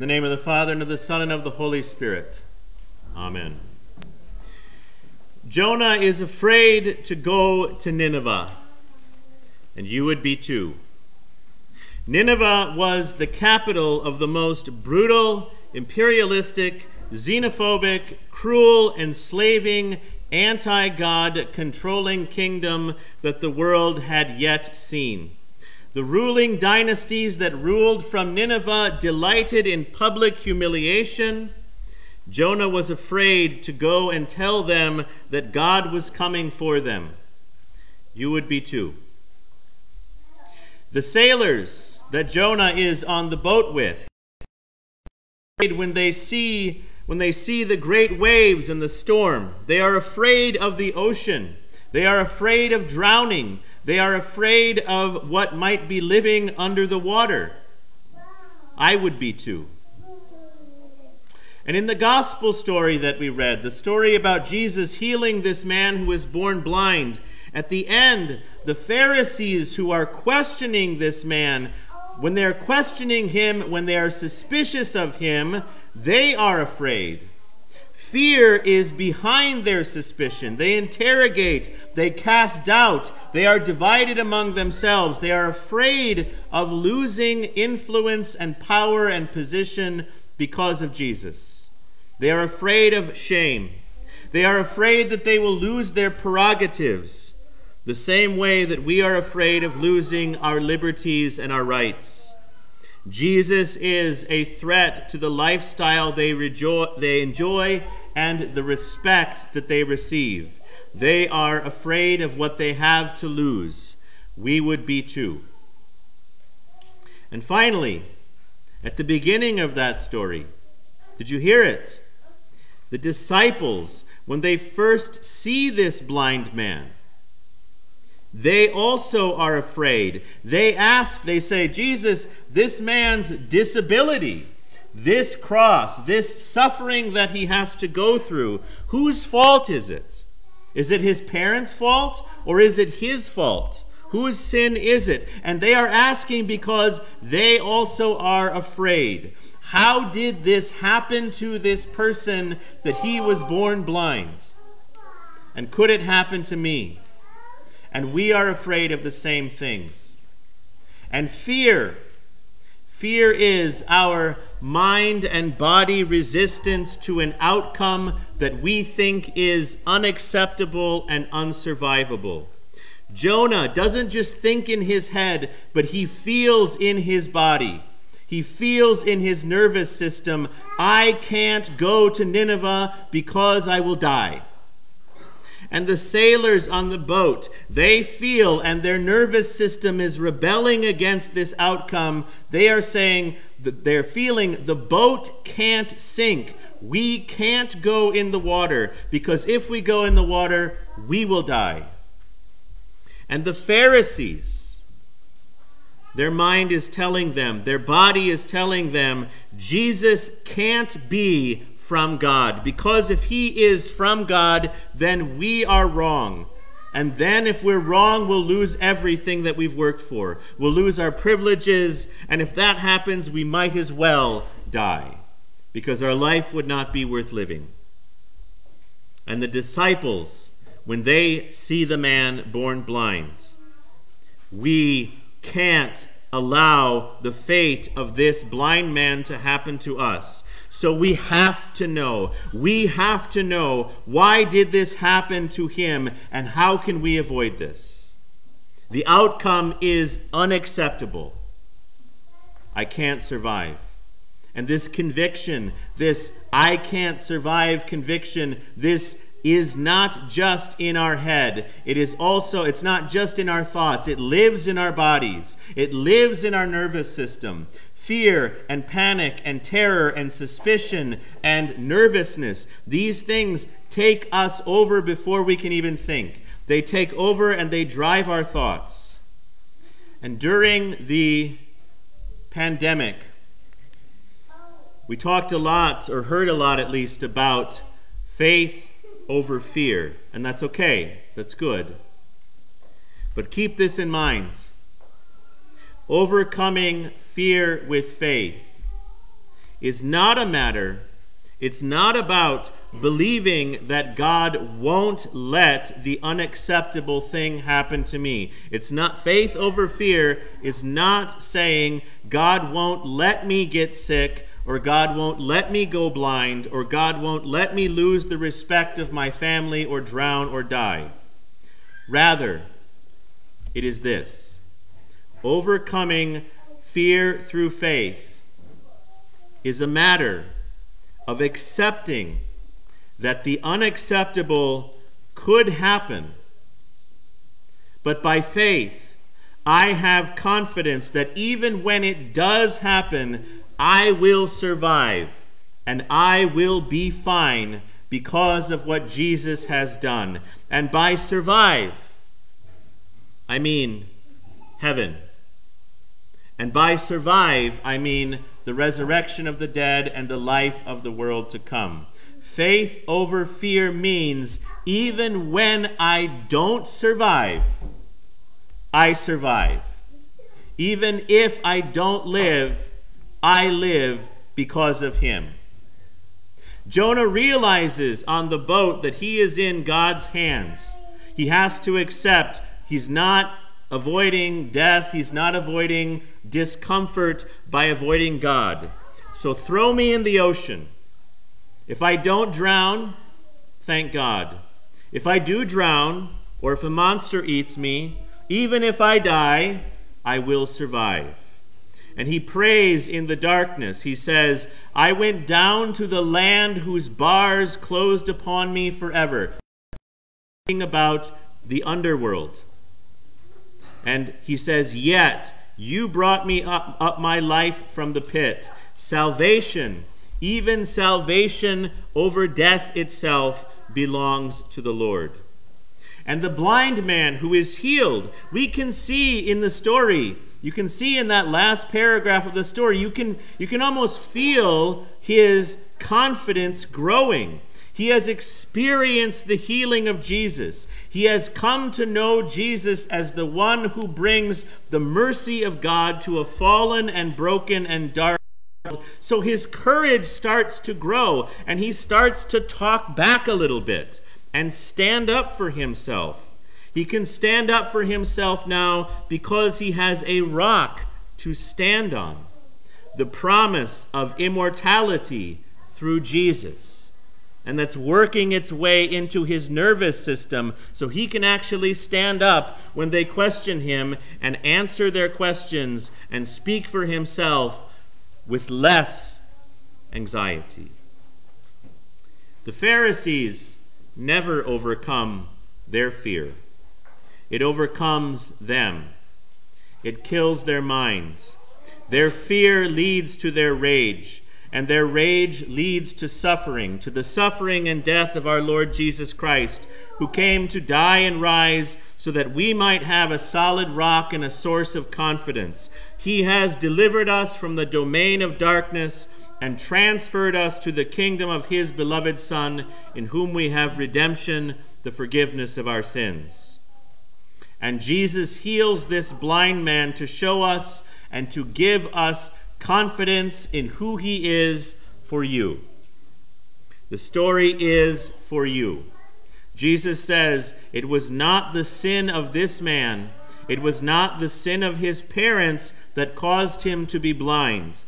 In the name of the Father, and of the Son, and of the Holy Spirit. Amen. Jonah is afraid to go to Nineveh, and you would be too. Nineveh was the capital of the most brutal, imperialistic, xenophobic, cruel, enslaving, anti God controlling kingdom that the world had yet seen. The ruling dynasties that ruled from Nineveh delighted in public humiliation. Jonah was afraid to go and tell them that God was coming for them. You would be too. The sailors that Jonah is on the boat with, when they see when they see the great waves and the storm, they are afraid of the ocean. They are afraid of drowning. They are afraid of what might be living under the water. I would be too. And in the gospel story that we read, the story about Jesus healing this man who was born blind, at the end, the Pharisees who are questioning this man, when they are questioning him, when they are suspicious of him, they are afraid. Fear is behind their suspicion. They interrogate, they cast doubt, they are divided among themselves. They are afraid of losing influence and power and position because of Jesus. They are afraid of shame. They are afraid that they will lose their prerogatives, the same way that we are afraid of losing our liberties and our rights. Jesus is a threat to the lifestyle they, rejo- they enjoy and the respect that they receive. They are afraid of what they have to lose. We would be too. And finally, at the beginning of that story, did you hear it? The disciples, when they first see this blind man, they also are afraid. They ask, they say, Jesus, this man's disability, this cross, this suffering that he has to go through, whose fault is it? Is it his parents' fault or is it his fault? Whose sin is it? And they are asking because they also are afraid. How did this happen to this person that he was born blind? And could it happen to me? And we are afraid of the same things. And fear, fear is our mind and body resistance to an outcome that we think is unacceptable and unsurvivable. Jonah doesn't just think in his head, but he feels in his body. He feels in his nervous system, I can't go to Nineveh because I will die and the sailors on the boat, they feel and their nervous system is rebelling against this outcome. They are saying they're feeling the boat can't sink. We can't go in the water because if we go in the water, we will die. And the Pharisees, their mind is telling them, their body is telling them, Jesus can't be from God. Because if he is from God, then we are wrong. And then, if we're wrong, we'll lose everything that we've worked for. We'll lose our privileges. And if that happens, we might as well die because our life would not be worth living. And the disciples, when they see the man born blind, we can't allow the fate of this blind man to happen to us. So we have to know. We have to know why did this happen to him and how can we avoid this? The outcome is unacceptable. I can't survive. And this conviction, this I can't survive conviction, this is not just in our head. It is also, it's not just in our thoughts. It lives in our bodies. It lives in our nervous system fear and panic and terror and suspicion and nervousness. These things take us over before we can even think. They take over and they drive our thoughts. And during the pandemic, we talked a lot, or heard a lot at least, about faith over fear. And that's okay, that's good. But keep this in mind overcoming fear with faith is not a matter, it's not about believing that God won't let the unacceptable thing happen to me. It's not faith over fear, is not saying God won't let me get sick or God won't let me go blind, or God won't let me lose the respect of my family, or drown, or die. Rather, it is this overcoming fear through faith is a matter of accepting that the unacceptable could happen. But by faith, I have confidence that even when it does happen, I will survive and I will be fine because of what Jesus has done. And by survive, I mean heaven. And by survive, I mean the resurrection of the dead and the life of the world to come. Faith over fear means even when I don't survive, I survive. Even if I don't live, I live because of him. Jonah realizes on the boat that he is in God's hands. He has to accept he's not avoiding death, he's not avoiding discomfort by avoiding God. So throw me in the ocean. If I don't drown, thank God. If I do drown, or if a monster eats me, even if I die, I will survive. And he prays in the darkness. He says, I went down to the land whose bars closed upon me forever. About the underworld. And he says, Yet you brought me up, up my life from the pit. Salvation, even salvation over death itself, belongs to the Lord. And the blind man who is healed, we can see in the story you can see in that last paragraph of the story, you can, you can almost feel his confidence growing. He has experienced the healing of Jesus. He has come to know Jesus as the one who brings the mercy of God to a fallen and broken and dark world. So his courage starts to grow and he starts to talk back a little bit and stand up for himself. He can stand up for himself now because he has a rock to stand on the promise of immortality through Jesus. And that's working its way into his nervous system so he can actually stand up when they question him and answer their questions and speak for himself with less anxiety. The Pharisees never overcome their fear. It overcomes them. It kills their minds. Their fear leads to their rage, and their rage leads to suffering, to the suffering and death of our Lord Jesus Christ, who came to die and rise so that we might have a solid rock and a source of confidence. He has delivered us from the domain of darkness and transferred us to the kingdom of His beloved Son, in whom we have redemption, the forgiveness of our sins. And Jesus heals this blind man to show us and to give us confidence in who he is for you. The story is for you. Jesus says, It was not the sin of this man, it was not the sin of his parents that caused him to be blind.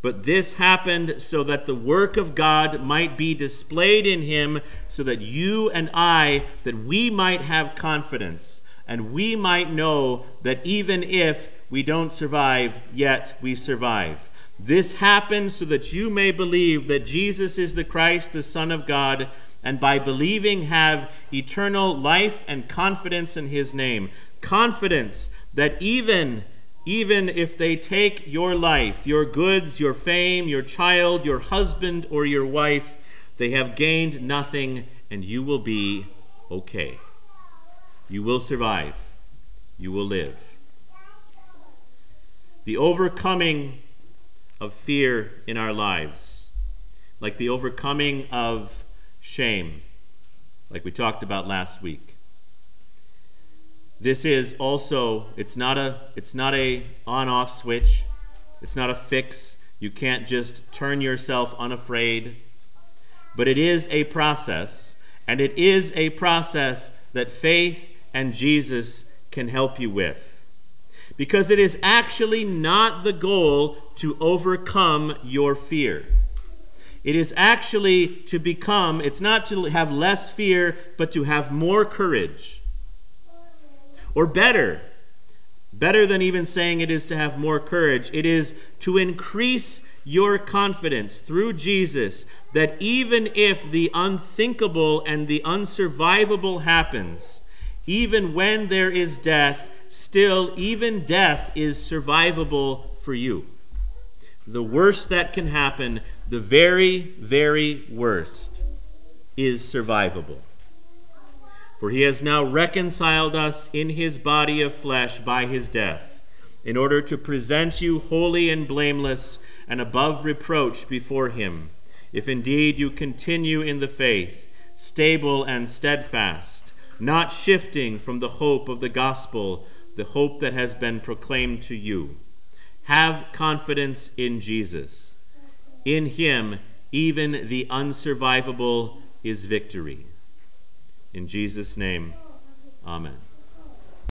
But this happened so that the work of God might be displayed in him, so that you and I, that we might have confidence and we might know that even if we don't survive, yet we survive. This happens so that you may believe that Jesus is the Christ, the Son of God, and by believing have eternal life and confidence in his name. Confidence that even even if they take your life, your goods, your fame, your child, your husband, or your wife, they have gained nothing and you will be okay. You will survive. You will live. The overcoming of fear in our lives, like the overcoming of shame, like we talked about last week. This is also it's not a it's not a on-off switch. It's not a fix. You can't just turn yourself unafraid. But it is a process, and it is a process that faith and Jesus can help you with. Because it is actually not the goal to overcome your fear. It is actually to become, it's not to have less fear, but to have more courage. Or better, better than even saying it is to have more courage, it is to increase your confidence through Jesus that even if the unthinkable and the unsurvivable happens, even when there is death, still, even death is survivable for you. The worst that can happen, the very, very worst, is survivable. For he has now reconciled us in his body of flesh by his death, in order to present you holy and blameless and above reproach before him, if indeed you continue in the faith, stable and steadfast, not shifting from the hope of the gospel, the hope that has been proclaimed to you. Have confidence in Jesus. In him, even the unsurvivable is victory. In Jesus' name, amen.